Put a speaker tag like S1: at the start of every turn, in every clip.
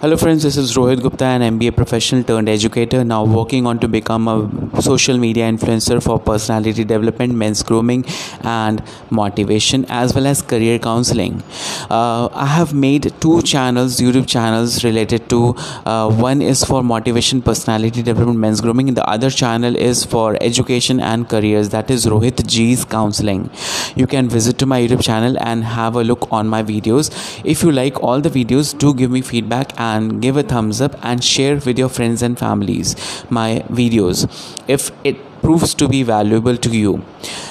S1: Hello friends, this is Rohit Gupta, an MBA professional turned educator, now working on to become a social media influencer for personality development, men's grooming, and motivation, as well as career counseling. Uh, I have made two channels, YouTube channels related to uh, one is for motivation, personality development, men's grooming, and the other channel is for education and careers. That is Rohit G's counseling. You can visit to my YouTube channel and have a look on my videos. If you like all the videos, do give me feedback and give a thumbs up and share with your friends and families my videos if it proves to be valuable to you.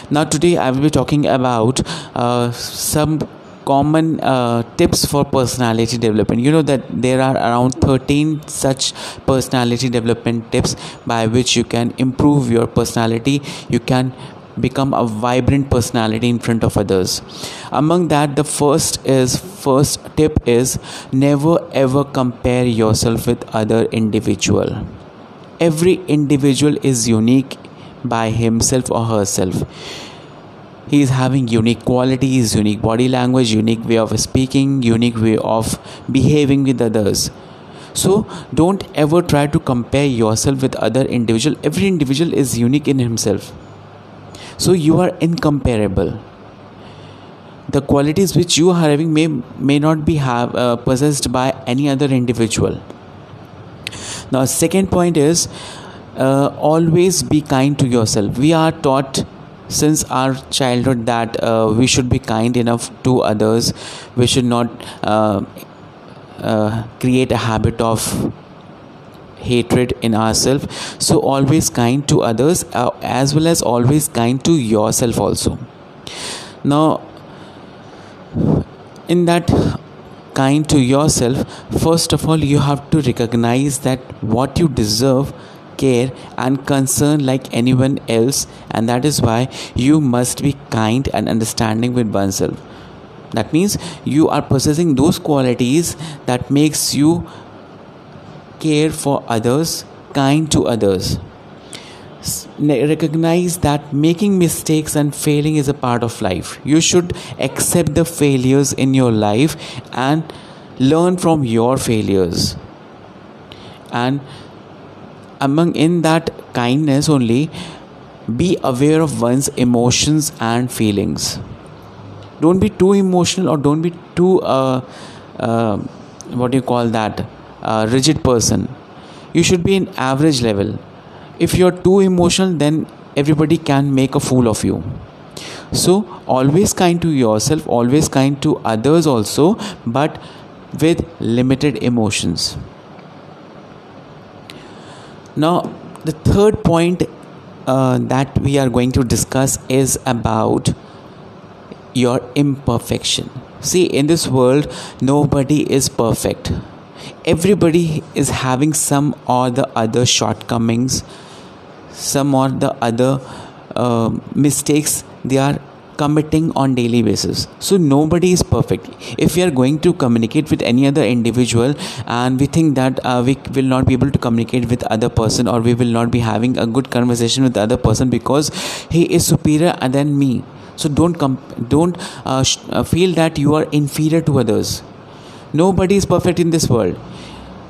S1: Now today i will be talking about uh, some common uh, tips for personality development. You know that there are around 13 such personality development tips by which you can improve your personality. You can become a vibrant personality in front of others. Among that the first is first tip is never ever compare yourself with other individual. Every individual is unique by himself or herself. He is having unique qualities unique body language unique way of speaking unique way of behaving with others. So don't ever try to compare yourself with other individual. Every individual is unique in himself so you are incomparable. The qualities which you are having may may not be have uh, possessed by any other individual. Now second point is uh, always be kind to yourself. We are taught since our childhood that uh, we should be kind enough to others. We should not uh, uh, create a habit of hatred in ourselves so always kind to others uh, as well as always kind to yourself also. Now in that kind to yourself first of all you have to recognize that what you deserve care and concern like anyone else and that is why you must be kind and understanding with oneself. That means you are possessing those qualities that makes you care for others, kind to others. Recognize that making mistakes and failing is a part of life. You should accept the failures in your life and learn from your failures. And among in that kindness only, be aware of one's emotions and feelings. Don't be too emotional or don't be too uh, uh, what do you call that uh, rigid person you should be in average level. If you're too emotional then everybody can make a fool of you. So always kind to yourself always kind to others also but with limited emotions. Now the third point uh, that we are going to discuss is about your imperfection. See in this world nobody is perfect everybody is having some or the other shortcomings some or the other uh, mistakes they are committing on daily basis. So nobody is perfect. If we are going to communicate with any other individual and we think that uh, we will not be able to communicate with other person or we will not be having a good conversation with the other person because he is superior than me. So don't com- don't uh, sh- uh, feel that you are inferior to others nobody is perfect in this world.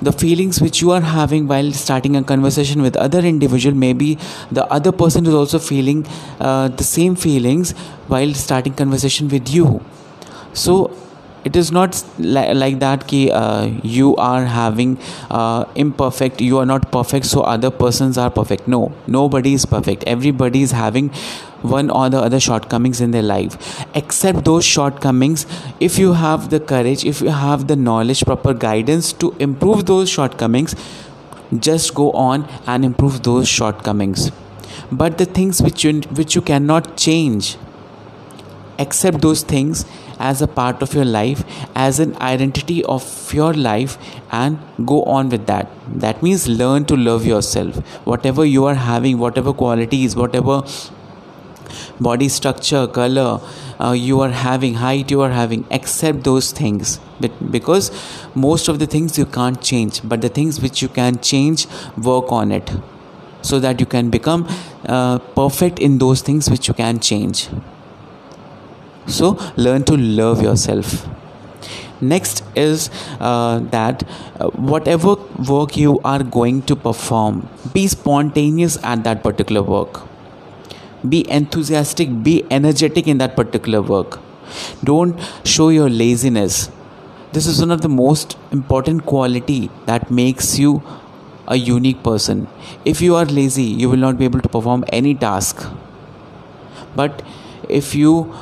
S1: The feelings which you are having while starting a conversation with other individual maybe the other person is also feeling uh, the same feelings while starting conversation with you. So it is not li- like that ki uh, you are having uh, imperfect you are not perfect so other persons are perfect. No nobody is perfect. Everybody is having one or the other shortcomings in their life. Accept those shortcomings if you have the courage if you have the knowledge proper guidance to improve those shortcomings just go on and improve those shortcomings. But the things which you which you cannot change accept those things as a part of your life as an identity of your life and go on with that. That means learn to love yourself. Whatever you are having whatever qualities whatever body structure color uh, you are having height you are having accept those things. Because most of the things you can't change but the things which you can change work on it. So that you can become uh, perfect in those things which you can change so learn to love yourself. Next is uh, that uh, whatever work you are going to perform be spontaneous at that particular work. Be enthusiastic be energetic in that particular work. Don't show your laziness. This is one of the most important quality that makes you a unique person. If you are lazy you will not be able to perform any task. But if you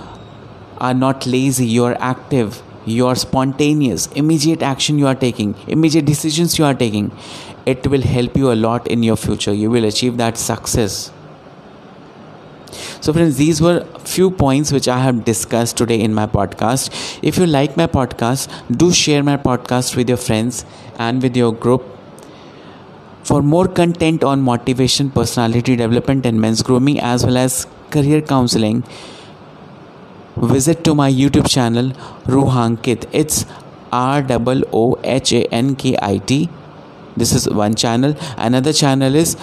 S1: are not lazy you are active. You are spontaneous. Immediate action you are taking immediate decisions you are taking it will help you a lot in your future. You will achieve that success. So friends these were few points which i have discussed today in my podcast. If you like my podcast do share my podcast with your friends and with your group. For more content on motivation personality development and men's grooming as well as career counseling visit to my youtube channel roohankit. It's r o h a n k i t. This is one channel. Another channel is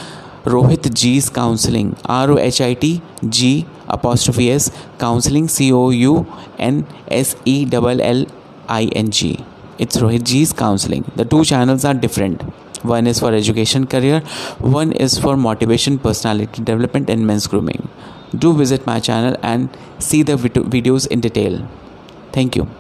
S1: rohit g's counseling. R o h i t g apostrophe s counseling c o u n s e l l i n g. It's rohit g's counseling. The two channels are different. One is for education career one is for motivation personality development and men's grooming do visit my channel and see the videos in detail. Thank you